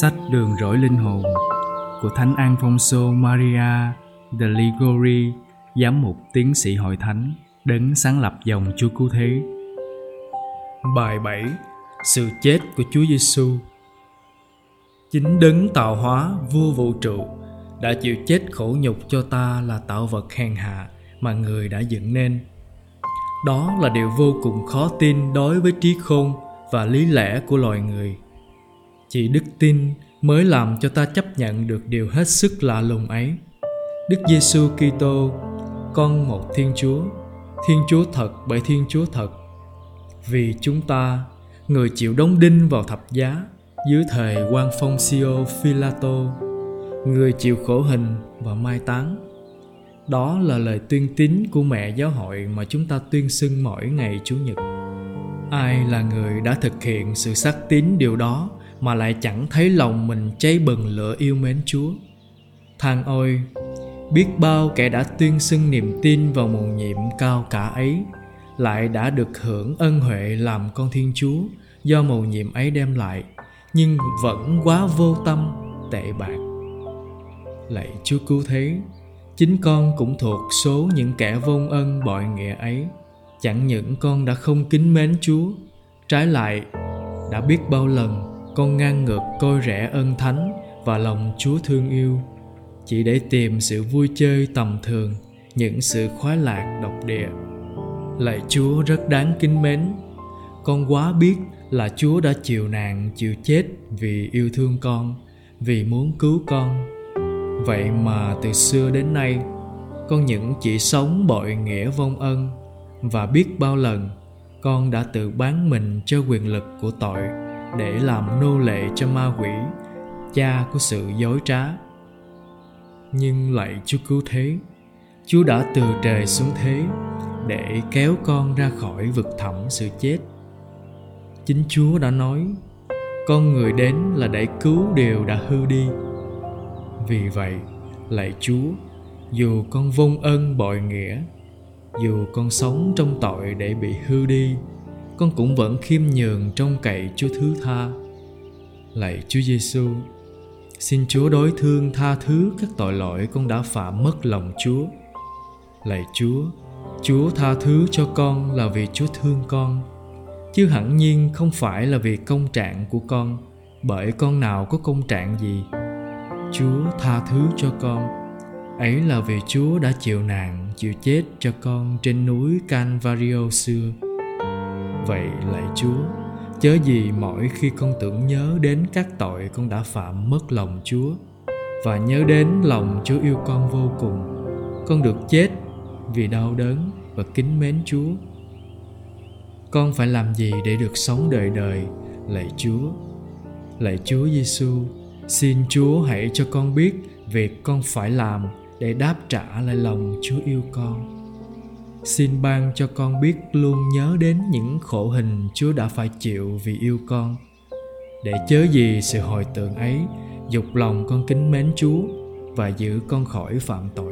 Sách Đường Rỗi Linh Hồn của Thánh Alfonso Maria de Ligori, giám mục tiến sĩ hội thánh, đấng sáng lập dòng Chúa Cứu Thế. Bài 7 Sự chết của Chúa Giêsu Chính đấng tạo hóa vua vũ trụ đã chịu chết khổ nhục cho ta là tạo vật hèn hạ mà người đã dựng nên. Đó là điều vô cùng khó tin đối với trí khôn và lý lẽ của loài người chỉ đức tin mới làm cho ta chấp nhận được điều hết sức lạ lùng ấy. Đức giêsu kitô, con một thiên chúa. Thiên chúa thật bởi thiên chúa thật. Vì chúng ta, người chịu đóng đinh vào thập giá, dưới thời quan phong siêu philato, người chịu khổ hình và mai táng. Đó là lời tuyên tín của mẹ giáo hội mà chúng ta tuyên xưng mỗi ngày chủ nhật. Ai là người đã thực hiện sự xác tín điều đó mà lại chẳng thấy lòng mình cháy bừng lửa yêu mến chúa. Than ôi, biết bao kẻ đã tuyên xưng niềm tin vào mầu nhiệm cao cả ấy, lại đã được hưởng ân huệ làm con thiên chúa do mầu nhiệm ấy đem lại, nhưng vẫn quá vô tâm, tệ bạc. Lạy chúa cứu thế, chính con cũng thuộc số những kẻ vong ân bội nghĩa ấy. Chẳng những con đã không kính mến chúa, trái lại, đã biết bao lần con ngang ngược coi rẻ ân thánh và lòng chúa thương yêu. Chỉ để tìm sự vui chơi tầm thường, những sự khoái lạc độc địa. Lạy chúa rất đáng kính mến. Con quá biết là chúa đã chịu nạn, chịu chết vì yêu thương con, vì muốn cứu con. Vậy mà từ xưa đến nay, con những chỉ sống bội nghĩa vong ân, và biết bao lần con đã tự bán mình cho quyền lực của tội để làm nô lệ cho ma quỷ, cha của sự dối trá. Nhưng lạy chúa cứu thế. Chúa đã từ trời xuống thế để kéo con ra khỏi vực thẳm sự chết. Chính chúa đã nói, con người đến là để cứu điều đã hư đi. Vì vậy lạy chúa, dù con vong ân bội nghĩa, dù con sống trong tội để bị hư đi con cũng vẫn khiêm nhường trong cậy Chúa thứ tha. Lạy Chúa Giêsu, xin Chúa đối thương tha thứ các tội lỗi con đã phạm mất lòng Chúa. Lạy Chúa, Chúa tha thứ cho con là vì Chúa thương con, chứ hẳn nhiên không phải là vì công trạng của con, bởi con nào có công trạng gì. Chúa tha thứ cho con, ấy là vì Chúa đã chịu nạn, chịu chết cho con trên núi Calvario xưa vậy lạy chúa, chớ gì mỗi khi con tưởng nhớ đến các tội con đã phạm mất lòng chúa. Và nhớ đến lòng chúa yêu con vô cùng, con được chết vì đau đớn và kính mến chúa. Con phải làm gì để được sống đời đời, lạy chúa? Lạy chúa giêsu xin chúa hãy cho con biết việc con phải làm để đáp trả lại lòng chúa yêu con xin ban cho con biết luôn nhớ đến những khổ hình chúa đã phải chịu vì yêu con. Để chớ gì sự hồi tưởng ấy, dục lòng con kính mến chúa và giữ con khỏi phạm tội.